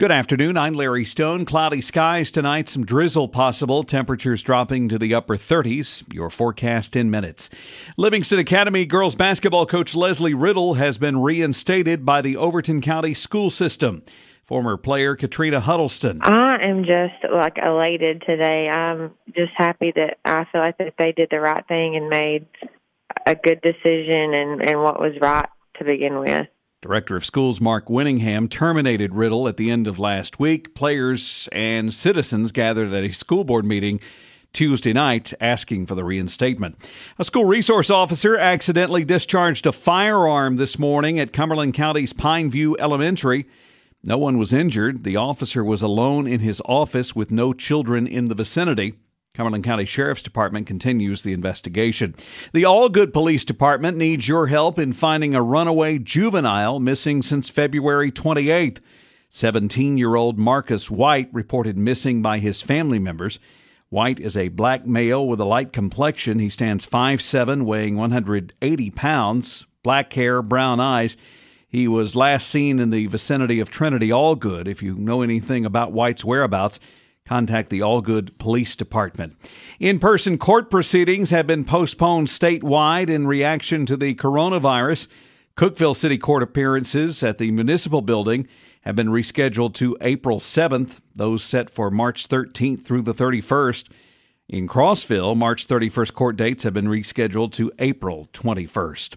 Good afternoon. I'm Larry Stone. Cloudy skies tonight, some drizzle possible. Temperatures dropping to the upper 30s. Your forecast in minutes. Livingston Academy girls basketball coach Leslie Riddle has been reinstated by the Overton County school system. Former player Katrina Huddleston. I am just like elated today. I'm just happy that I feel like that they did the right thing and made a good decision and, and what was right to begin with. Director of Schools Mark Winningham terminated Riddle at the end of last week. Players and citizens gathered at a school board meeting Tuesday night asking for the reinstatement. A school resource officer accidentally discharged a firearm this morning at Cumberland County's Pineview Elementary. No one was injured. The officer was alone in his office with no children in the vicinity. Cumberland County Sheriff's Department continues the investigation. The Algood Police Department needs your help in finding a runaway juvenile missing since February 28th. 17 year old Marcus White reported missing by his family members. White is a black male with a light complexion. He stands 5'7, weighing 180 pounds, black hair, brown eyes. He was last seen in the vicinity of Trinity Algood. If you know anything about White's whereabouts, contact the Algood Police Department. In person court proceedings have been postponed statewide in reaction to the coronavirus. Cookeville City Court appearances at the municipal building have been rescheduled to April 7th, those set for March 13th through the 31st. In Crossville, March 31st court dates have been rescheduled to April 21st.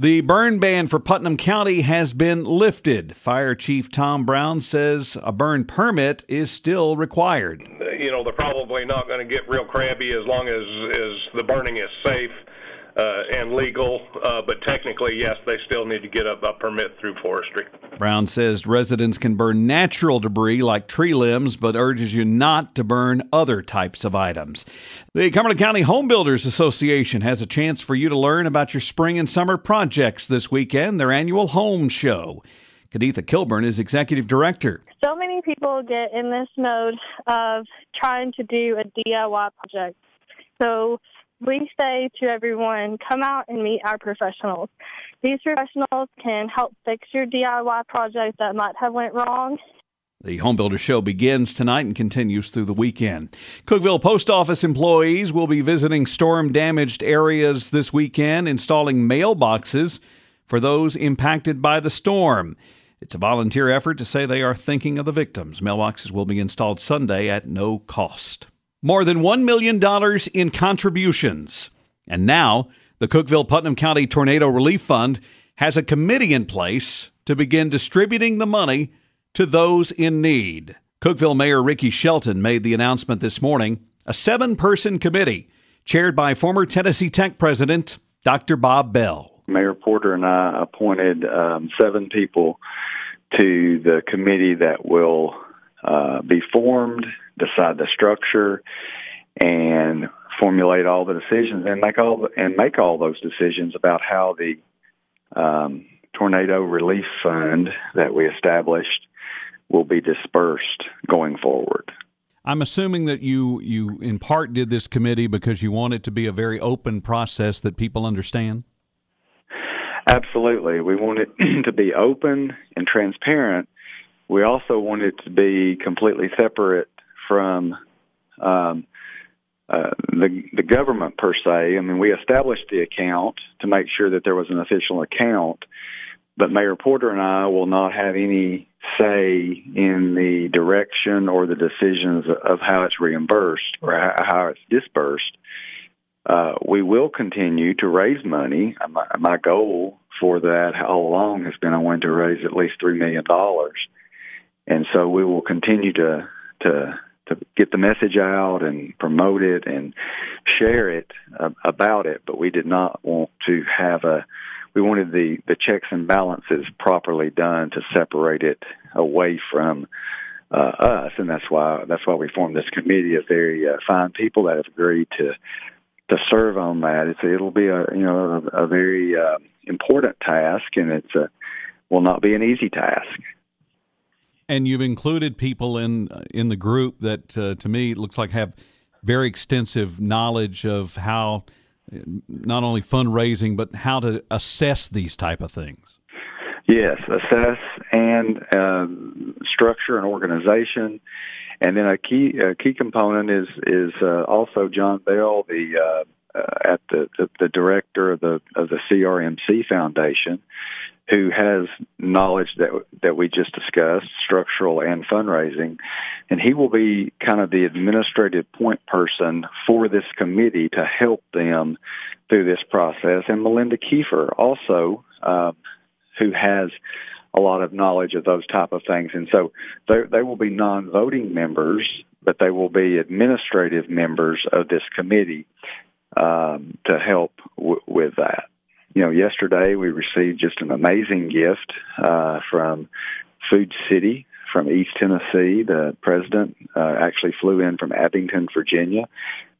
The burn ban for Putnam County has been lifted. Fire Chief Tom Brown says a burn permit is still required. You know, they're probably not going to get real crabby as long as, as the burning is safe and legal, uh, but technically, yes, they still need to get a, a, permit through forestry. Brown says residents can burn natural debris like tree limbs, but urges you not to burn other types of items. The Cumberland County Home Builders Association has a chance for you to learn about your spring and summer projects this weekend, their annual home show. Kaditha Kilburn is executive director. So many people get in this mode of trying to do a DIY project. So we say to everyone, come out and meet our professionals. These professionals can help fix your DIY project that might have went wrong. The Home Builder Show begins tonight and continues through the weekend. Cookeville Post Office employees will be visiting storm damaged areas this weekend, installing mailboxes for those impacted by the storm. It's a volunteer effort to say they are thinking of the victims. Mailboxes will be installed Sunday at no cost. More than $1 million in contributions. And now, the Cookeville Putnam County Tornado Relief Fund has a committee in place to begin distributing the money to those in need. Cookeville Mayor Ricky Shelton made the announcement this morning. A seven person committee chaired by former Tennessee Tech president Dr. Bob Bell. Mayor Porter and I appointed um, seven people to the committee that will uh, be formed decide the structure and formulate all the decisions and make all and make all those decisions about how the um, tornado relief fund that we established will be dispersed going forward. I'm assuming that you you in part did this committee because you want it to be a very open process that people understand. Absolutely, we want it to be open and transparent. We also want it to be completely separate from um, uh, the the government per se. I mean, we established the account to make sure that there was an official account, but Mayor Porter and I will not have any say in the direction or the decisions of how it's reimbursed or how it's dispersed. Uh, we will continue to raise money. My, my goal for that all along has been I want to raise at least three million dollars, and so we will continue to to to get the message out and promote it and share it uh, about it. But we did not want to have a. We wanted the the checks and balances properly done to separate it away from uh, us, and that's why that's why we formed this committee of very uh, fine people that have agreed to to serve on that. It's it'll be a you know a, a very uh, important task, and it's a will not be an easy task. And you've included people in in the group that, uh, to me, looks like have very extensive knowledge of how not only fundraising but how to assess these type of things. Yes, assess and uh, structure an organization, and then a key a key component is is uh, also John Bell, the uh, uh at the, the, the director of the of the CRMC Foundation, who has knowledge that that we just discussed, structural and fundraising, and he will be kind of the administrative point person for this committee to help them through this process. And Melinda Kiefer also, uh, who has a lot of knowledge of those type of things, and so they they will be non-voting members, but they will be administrative members of this committee um, to help w- with that you know, yesterday we received just an amazing gift uh, from Food City from East Tennessee. The president uh, actually flew in from Abingdon, Virginia.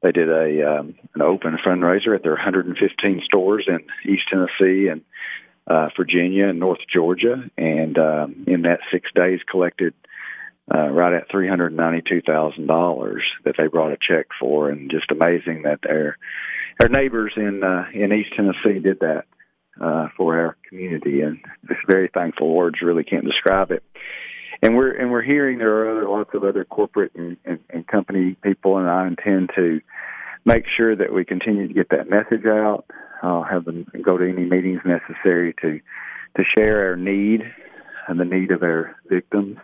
They did a um, an open fundraiser at their 115 stores in East Tennessee and uh, Virginia and North Georgia, and um, in that six days collected uh, right at three hundred ninety-two thousand dollars that they brought a check for, and just amazing that their our neighbors in uh, in East Tennessee did that uh, for our community, and just very thankful. Words really can't describe it. And we're and we're hearing there are other, lots of other corporate and, and, and company people, and I intend to make sure that we continue to get that message out. I'll have them go to any meetings necessary to to share our need and the need of our victims.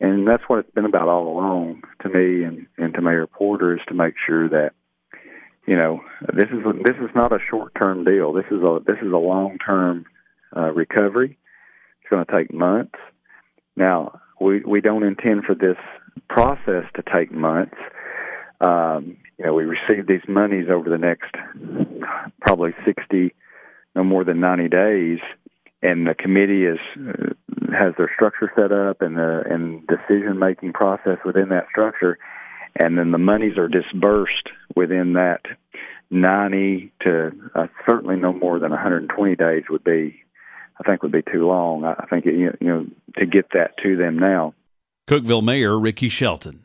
And that's what it's been about all along to me and, and to Mayor Porter is to make sure that you know, this is this is not a short term deal. This is a this is a long term uh, recovery. It's going to take months. Now, we we don't intend for this process to take months. Um, you know, we receive these monies over the next probably sixty, no more than ninety days, and the committee is uh, has their structure set up and the and decision making process within that structure and then the monies are disbursed within that 90 to uh, certainly no more than 120 days would be, I think, would be too long. I think it, you know to get that to them now. Cookeville Mayor Ricky Shelton.